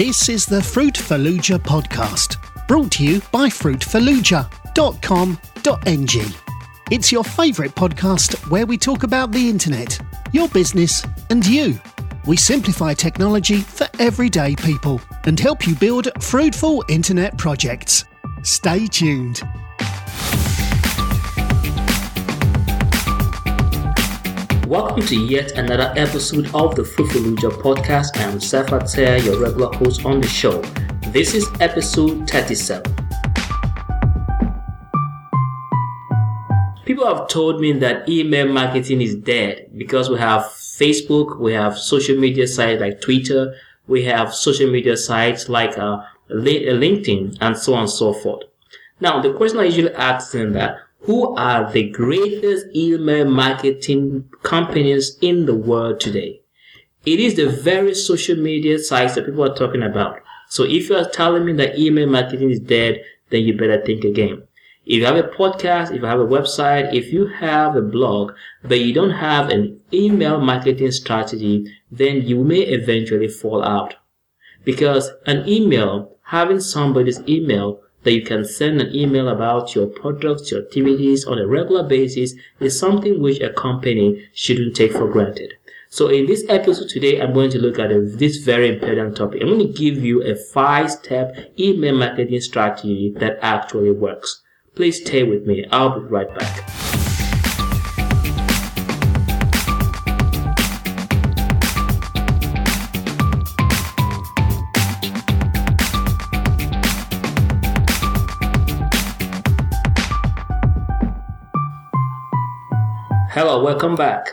This is the Fruitfuluja podcast, brought to you by fruitfuluja.com.ng. It's your favourite podcast where we talk about the internet, your business, and you. We simplify technology for everyday people and help you build fruitful internet projects. Stay tuned. Welcome to yet another episode of the Fruitfuluja podcast. I'm Sefat Ter, your regular host on the show. This is episode 37. People have told me that email marketing is dead because we have Facebook, we have social media sites like Twitter, we have social media sites like uh, LinkedIn, and so on and so forth. Now, the question I usually ask is that who are the greatest email marketing companies in the world today. It is the very social media sites that people are talking about. So if you are telling me that email marketing is dead, then you better think again. If you have a podcast, if you have a website, if you have a blog, but you don't have an email marketing strategy, then you may eventually fall out. Because an email, having somebody's email that you can send an email about your products, your activities on a regular basis is something which a company shouldn't take for granted. So in this episode today, I'm going to look at a, this very important topic. I'm going to give you a five-step email marketing strategy that actually works. Please stay with me. I'll be right back. Hello, welcome back.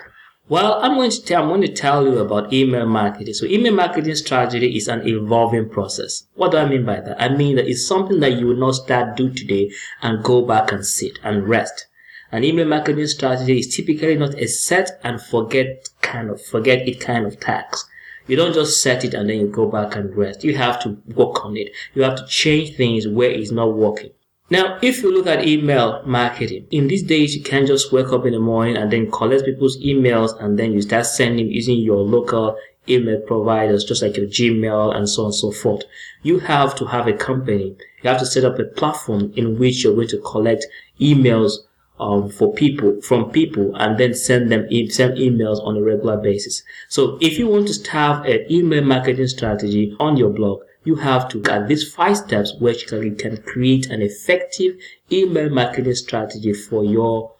Well, I'm going to tell, I'm going to tell you about email marketing. So email marketing strategy is an evolving process. What do I mean by that? I mean that it's something that you will not start do today and go back and sit and rest. An email marketing strategy is typically not a set and forget kind of forget it kind of task. You don't just set it and then you go back and rest. You have to work on it. You have to change things where it's not working. Now, if you look at email marketing, in these days, you can't just wake up in the morning and then collect people's emails and then you start sending using your local email providers, just like your Gmail and so on and so forth. You have to have a company. You have to set up a platform in which you're going to collect emails um, for people from people and then send them e- send emails on a regular basis. So if you want to have an email marketing strategy on your blog, you have to at these five steps which can create an effective email marketing strategy for your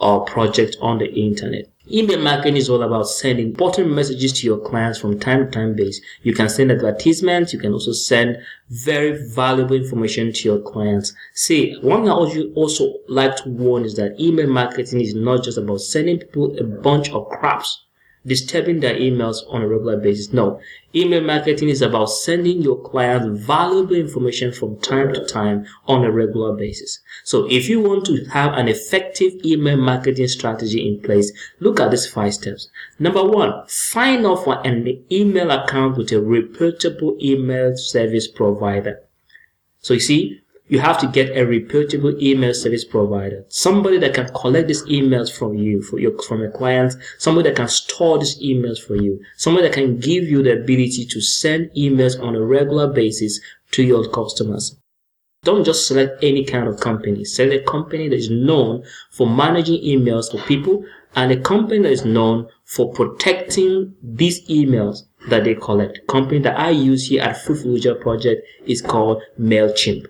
uh, project on the internet. Email marketing is all about sending important messages to your clients from time to time base. You can send advertisements. You can also send very valuable information to your clients. See, one thing I also like to warn is that email marketing is not just about sending people a bunch of craps disturbing their emails on a regular basis. No, email marketing is about sending your clients valuable information from time to time on a regular basis. So if you want to have an effective email marketing strategy in place, look at these five steps. Number one, sign up for an email account with a reputable email service provider. So you see, you have to get a reputable email service provider, somebody that can collect these emails from you, for your, from your clients, somebody that can store these emails for you, somebody that can give you the ability to send emails on a regular basis to your customers. Don't just select any kind of company. Select a company that is known for managing emails for people and a company that is known for protecting these emails that they collect. Company that I use here at Fruitfuluja Project is called MailChimp.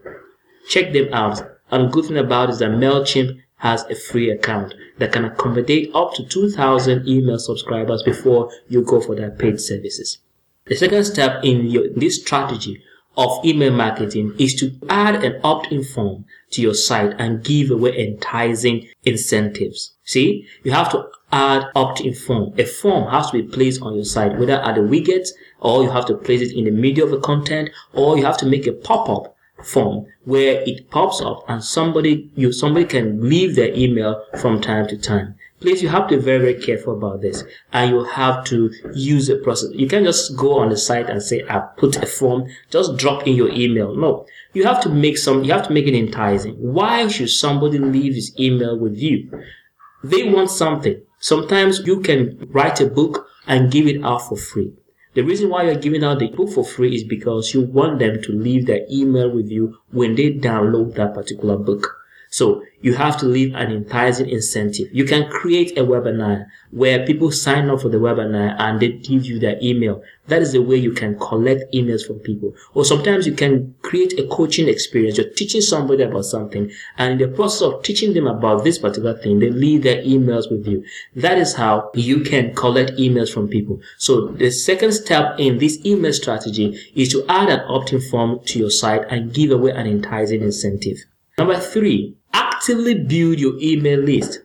Check them out. And good thing about is that MailChimp has a free account that can accommodate up to 2000 email subscribers before you go for their paid services. The second step in your, this strategy of email marketing is to add an opt-in form to your site and give away enticing incentives. See, you have to add opt-in form. A form has to be placed on your site, whether at the widget or you have to place it in the middle of the content or you have to make a pop-up form where it pops up and somebody you somebody can leave their email from time to time. Please, you have to be very, very careful about this and you have to use a process. You can't just go on the site and say, I put a form, just drop in your email. No, you have to make some, you have to make it enticing. Why should somebody leave his email with you? They want something. Sometimes you can write a book and give it out for free. The reason why you're giving out the book for free is because you want them to leave their email with you when they download that particular book. So you have to leave an enticing incentive. You can create a webinar where people sign up for the webinar and they give you their email. That is the way you can collect emails from people. Or sometimes you can create a coaching experience. You're teaching somebody about something and in the process of teaching them about this particular thing, they leave their emails with you. That is how you can collect emails from people. So the second step in this email strategy is to add an opt-in form to your site and give away an enticing incentive. Number three, actively build your email list.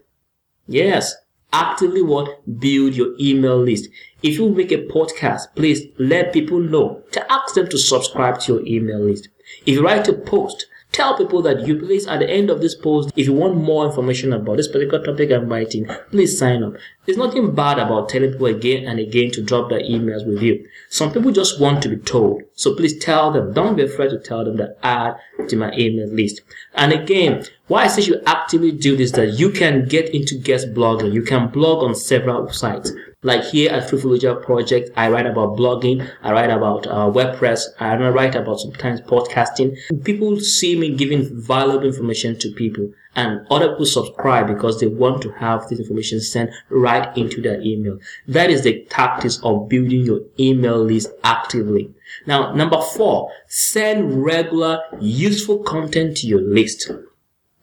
Yes, actively what? Build your email list. If you make a podcast, please let people know to ask them to subscribe to your email list. If you write a post, Tell people that you please at the end of this post, if you want more information about this particular topic I'm writing, please sign up. There's nothing bad about telling people again and again to drop their emails with you. Some people just want to be told. So please tell them. Don't be afraid to tell them that add to my email list. And again, why I say you actively do this, that you can get into guest blogging. You can blog on several sites. Like here at Free Fruitful Project, I write about blogging, I write about uh, WordPress, I write about sometimes podcasting. People see me giving valuable information to people and other people subscribe because they want to have this information sent right into their email. That is the tactics of building your email list actively. Now, number four, send regular useful content to your list.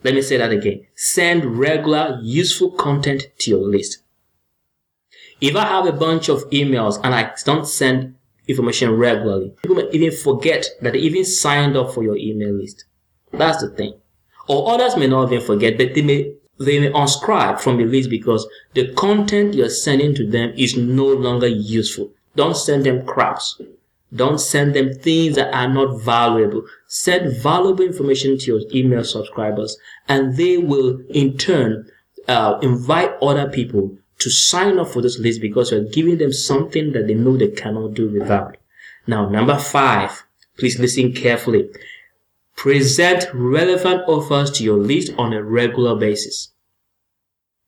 Let me say that again. Send regular useful content to your list. If I have a bunch of emails and I don't send information regularly, people may even forget that they even signed up for your email list. That's the thing. Or others may not even forget, but they may they may unscribe from the list because the content you're sending to them is no longer useful. Don't send them craps. Don't send them things that are not valuable. Send valuable information to your email subscribers and they will in turn uh, invite other people to sign up for this list because you're giving them something that they know they cannot do without. Now, number five, please listen carefully. Present relevant offers to your list on a regular basis.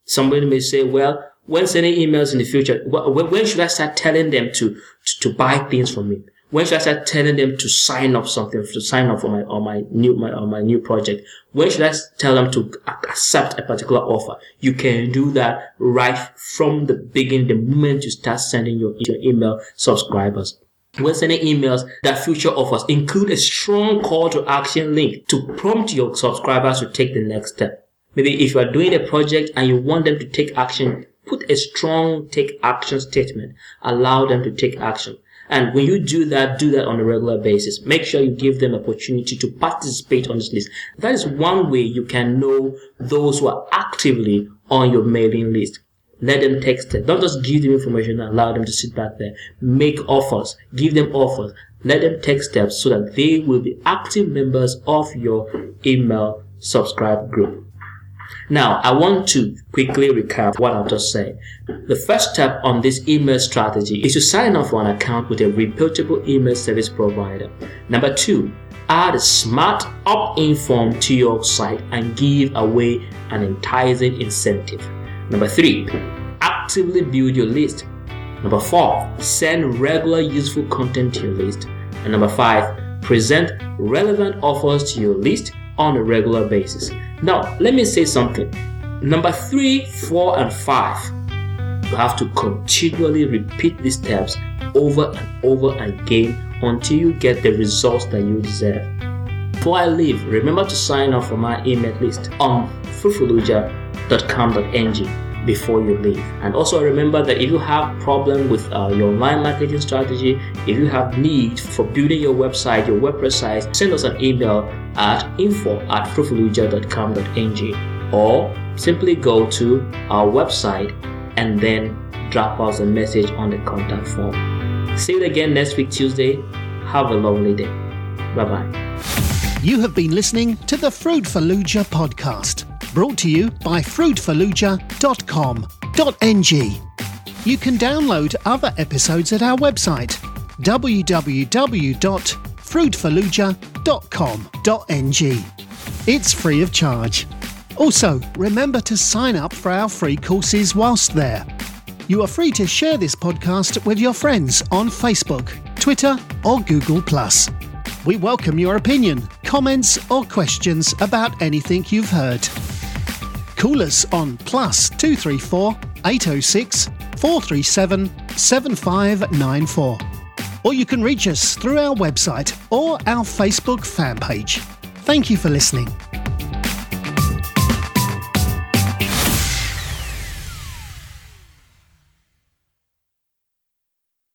Somebody may say, well, when sending emails in the future, when should I start telling them to, to, to buy things from me? When should I start telling them to sign up something, to sign up for my, or my new, my, or my new project? When should I tell them to accept a particular offer? You can do that right from the beginning, the moment you start sending your, your email subscribers. When sending emails that future offers include a strong call to action link to prompt your subscribers to take the next step. Maybe if you are doing a project and you want them to take action, put a strong take action statement. Allow them to take action. And when you do that, do that on a regular basis. Make sure you give them opportunity to participate on this list. That is one way you can know those who are actively on your mailing list. Let them text it. Don't just give them information and allow them to sit back there. Make offers. Give them offers. Let them take steps so that they will be active members of your email subscribe group. Now, I want to quickly recap what I've just said. The first step on this email strategy is to sign up for an account with a reputable email service provider. Number two, add a smart opt-in form to your site and give away an enticing incentive. Number three, actively build your list. Number four, send regular useful content to your list. And number five, present relevant offers to your list on a regular basis. Now, let me say something. Number three, four, and five, you have to continually repeat these steps over and over again until you get the results that you deserve. Before I leave, remember to sign up for my email list on fruitfuluja.com.ng before you leave. And also remember that if you have problem with uh, your online marketing strategy, if you have need for building your website, your WordPress site, send us an email at info at fruitfuluja.com.ng or simply go to our website and then drop us a message on the contact form. See you again next week, Tuesday. Have a lovely day. Bye bye. You have been listening to the Fruitfuluja podcast brought to you by fruitfuluja.com.ng. You can download other episodes at our website www.fruitfuluja.com.ng. It's free of charge. Also, remember to sign up for our free courses whilst there. You are free to share this podcast with your friends on Facebook, Twitter, or Google. We welcome your opinion, comments, or questions about anything you've heard. Call us on plus 234 806 437 7594. Or you can reach us through our website or our Facebook fan page. Thank you for listening.